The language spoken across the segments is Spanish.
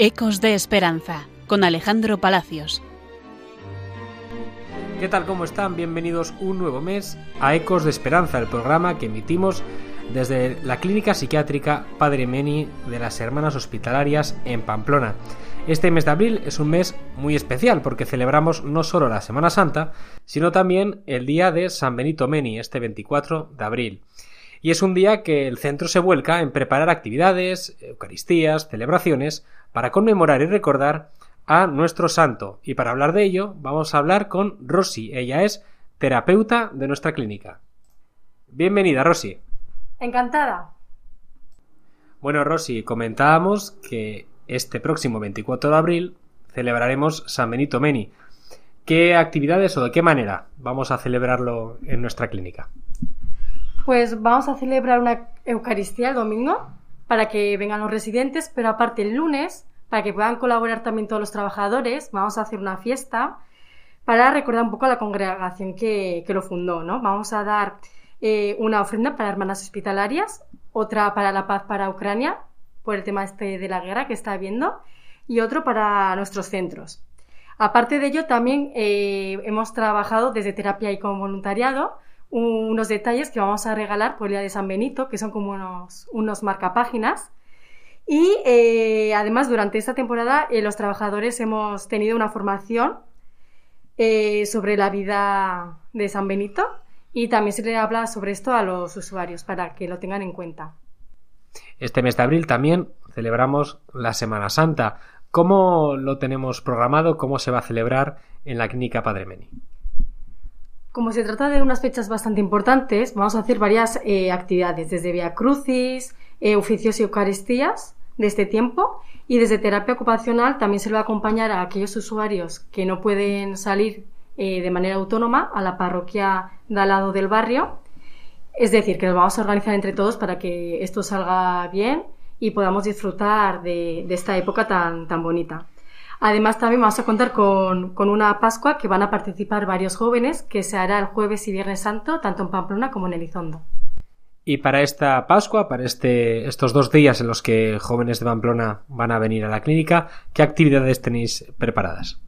Ecos de Esperanza con Alejandro Palacios. ¿Qué tal? ¿Cómo están? Bienvenidos un nuevo mes a Ecos de Esperanza, el programa que emitimos desde la Clínica Psiquiátrica Padre Meni de las Hermanas Hospitalarias en Pamplona. Este mes de abril es un mes muy especial porque celebramos no solo la Semana Santa, sino también el día de San Benito Meni, este 24 de abril. Y es un día que el centro se vuelca en preparar actividades, eucaristías, celebraciones, para conmemorar y recordar a nuestro santo. Y para hablar de ello, vamos a hablar con Rosy. Ella es terapeuta de nuestra clínica. Bienvenida, Rosy. Encantada. Bueno, Rosy, comentábamos que este próximo 24 de abril celebraremos San Benito Meni. ¿Qué actividades o de qué manera vamos a celebrarlo en nuestra clínica? Pues vamos a celebrar una Eucaristía el domingo para que vengan los residentes, pero aparte el lunes, para que puedan colaborar también todos los trabajadores, vamos a hacer una fiesta para recordar un poco a la congregación que, lo fundó, ¿no? Vamos a dar eh, una ofrenda para hermanas hospitalarias, otra para la paz para Ucrania, por el tema este de la guerra que está habiendo, y otro para nuestros centros. Aparte de ello, también eh, hemos trabajado desde terapia y con voluntariado unos detalles que vamos a regalar por el día de San Benito, que son como unos, unos marcapáginas. Y eh, además, durante esta temporada, eh, los trabajadores hemos tenido una formación eh, sobre la vida de San Benito y también se le habla sobre esto a los usuarios para que lo tengan en cuenta. Este mes de abril también celebramos la Semana Santa. ¿Cómo lo tenemos programado? ¿Cómo se va a celebrar en la clínica Padre Meni? Como se trata de unas fechas bastante importantes, vamos a hacer varias eh, actividades, desde Via Crucis, eh, oficios y Eucaristías de este tiempo, y desde terapia ocupacional también se va a acompañar a aquellos usuarios que no pueden salir eh, de manera autónoma a la parroquia de al lado del barrio. Es decir, que nos vamos a organizar entre todos para que esto salga bien y podamos disfrutar de, esta época tan bonita. Además, también vamos a contar con, una Pascua que van a participar varios jóvenes, que se hará el jueves y viernes santo, tanto en Pamplona como en Elizondo. Y para esta Pascua, para este, estos dos días en los que jóvenes de Pamplona van a venir a la clínica, ¿qué actividades tenéis preparadas?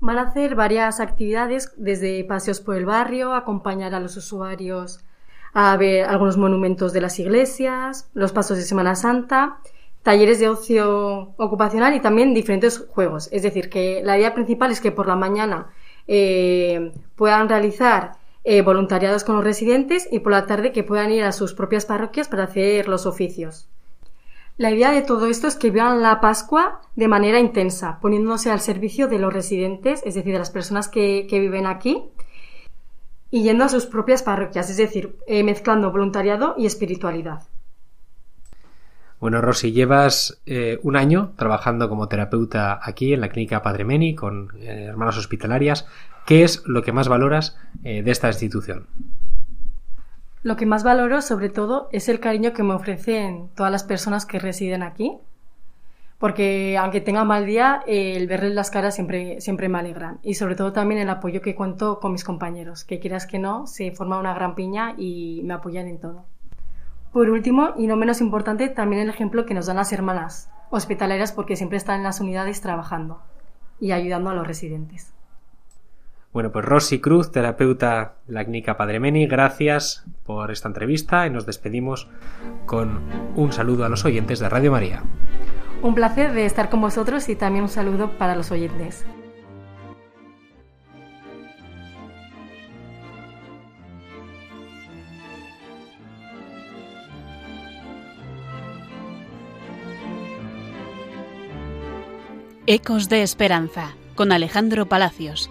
Van a hacer varias actividades, desde paseos por el barrio, acompañar a los usuarios a ver algunos monumentos de las iglesias, los pasos de Semana Santa talleres de ocio ocupacional y también diferentes juegos. Es decir, que la idea principal es que por la mañana eh, puedan realizar eh, voluntariados con los residentes y por la tarde que puedan ir a sus propias parroquias para hacer los oficios. La idea de todo esto es que vean la Pascua de manera intensa, poniéndose al servicio de los residentes, es decir, de las personas que, viven aquí, y yendo a sus propias parroquias, es decir, eh, mezclando voluntariado y espiritualidad. Bueno, Rosy, llevas eh, un año trabajando como terapeuta aquí en la clínica Padre Meni con eh, hermanas hospitalarias. ¿Qué es lo que más valoras eh, de esta institución? Lo que más valoro, sobre todo, es el cariño que me ofrecen todas las personas que residen aquí. Porque aunque tenga mal día, el verles las caras siempre, siempre me alegran. Y sobre todo también el apoyo que cuento con mis compañeros, que quieras que no, se forma una gran piña y me apoyan en todo. Por último, y no menos importante, también el ejemplo que nos dan las hermanas hospitalarias porque siempre están en las unidades trabajando y ayudando a los residentes. Bueno, pues Rosy Cruz, terapeuta de la clínica Padre Meni, gracias por esta entrevista y nos despedimos con un saludo a los oyentes de Radio María. Un placer de estar con vosotros y también un saludo para los oyentes. Ecos de Esperanza con Alejandro Palacios.